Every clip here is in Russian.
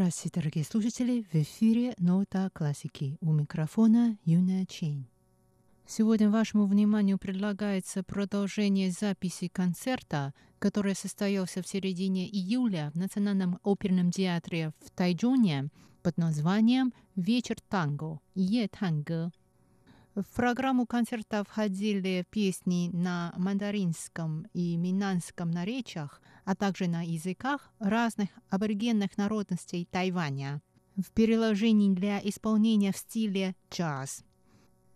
Здравствуйте, дорогие слушатели! В эфире «Нота классики». У микрофона Юная Чейн. Сегодня вашему вниманию предлагается продолжение записи концерта, который состоялся в середине июля в Национальном оперном театре в Тайджуне под названием «Вечер танго» – «Е танго». В программу концерта входили песни на мандаринском и минанском наречиях, а также на языках разных аборигенных народностей Тайваня в переложении для исполнения в стиле джаз.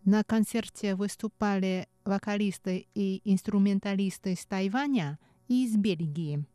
На концерте выступали вокалисты и инструменталисты из Тайваня и из Бельгии.「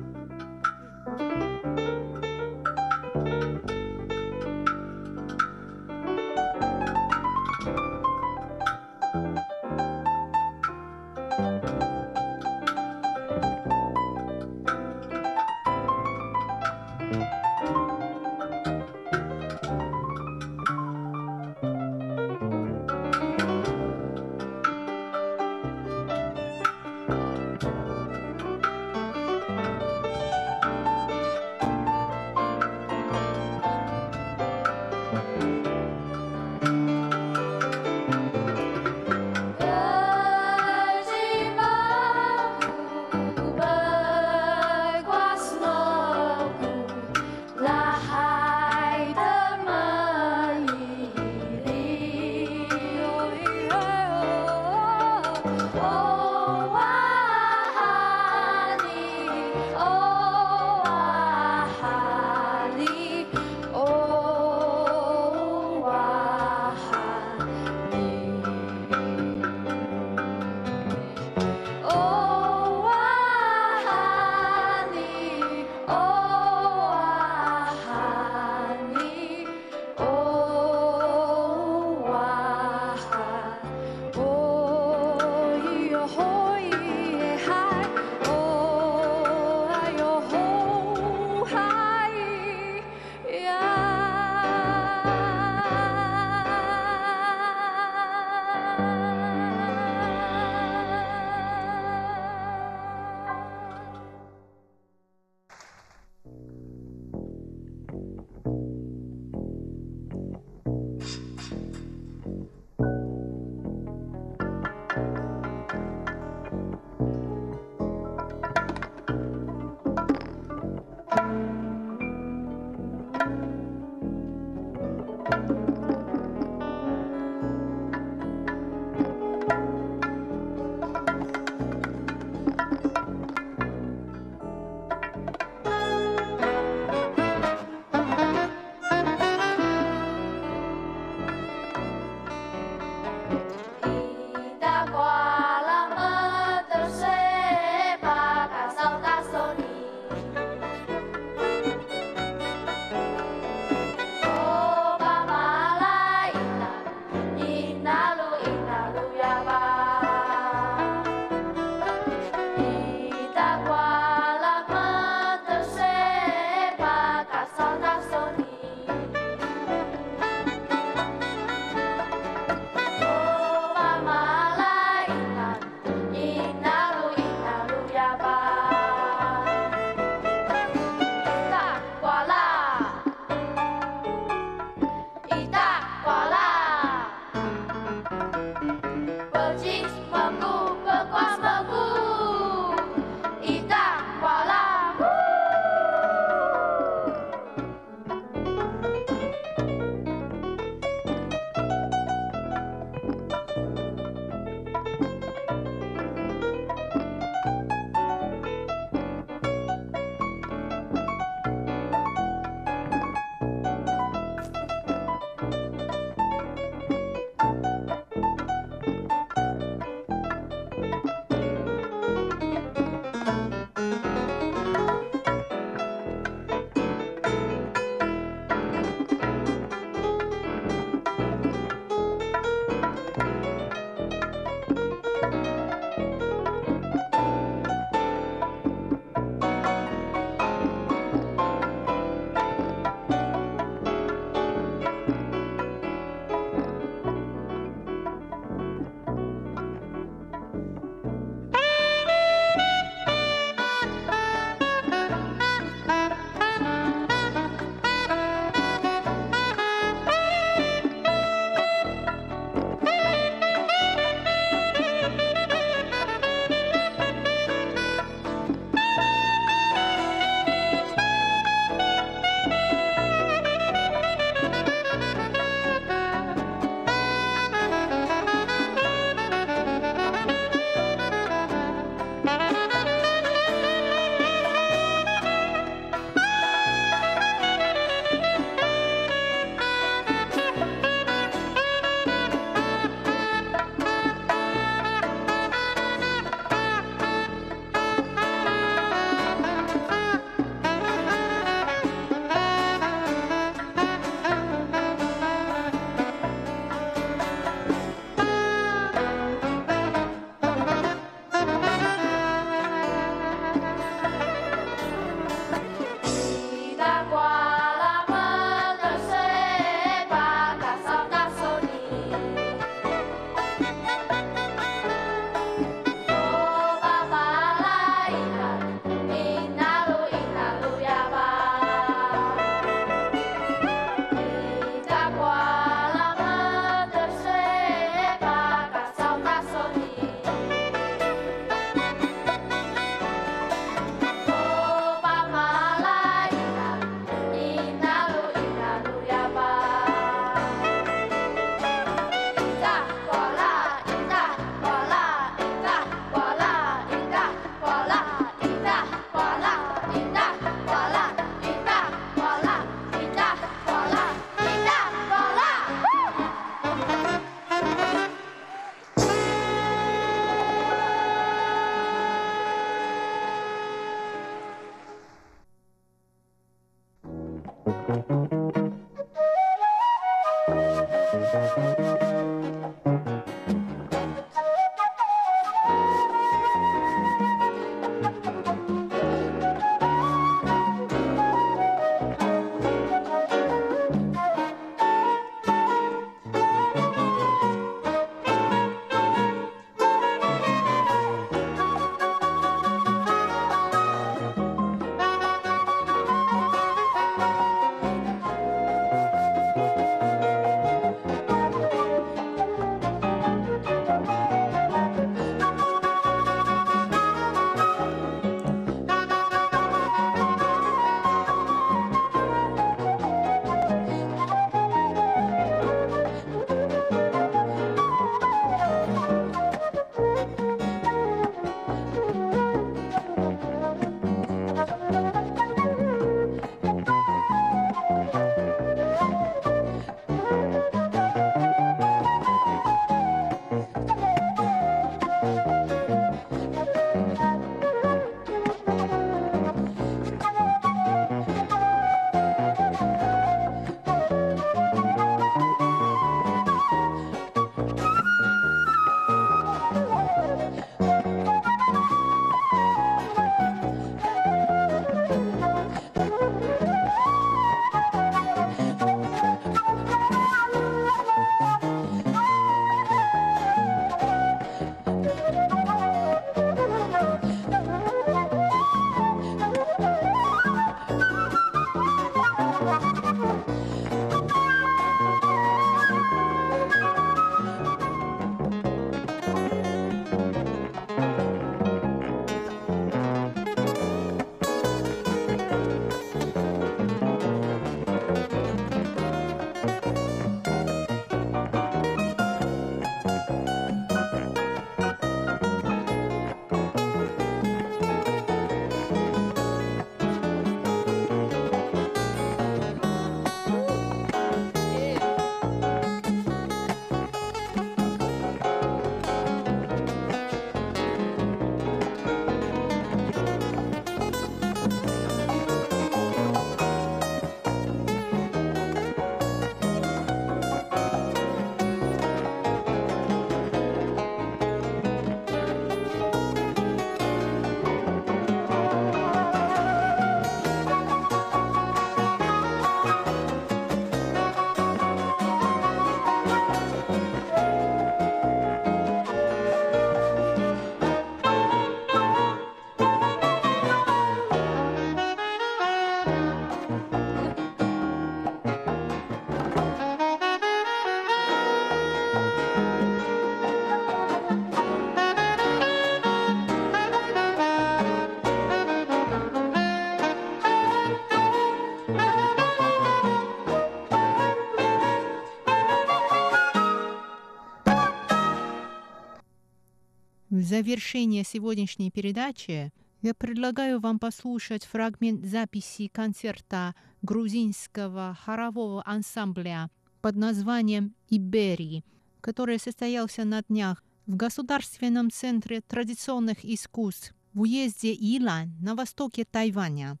В завершение сегодняшней передачи я предлагаю вам послушать фрагмент записи концерта грузинского хорового ансамбля под названием «Иберии», который состоялся на днях в Государственном центре традиционных искусств в уезде Илань на востоке Тайваня.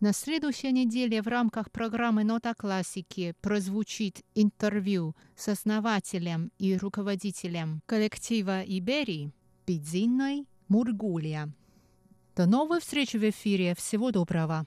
На следующей неделе в рамках программы «Нота классики» прозвучит интервью с основателем и руководителем коллектива «Иберии» Бидзиной Мургулия. До новой встречи в эфире. Всего доброго.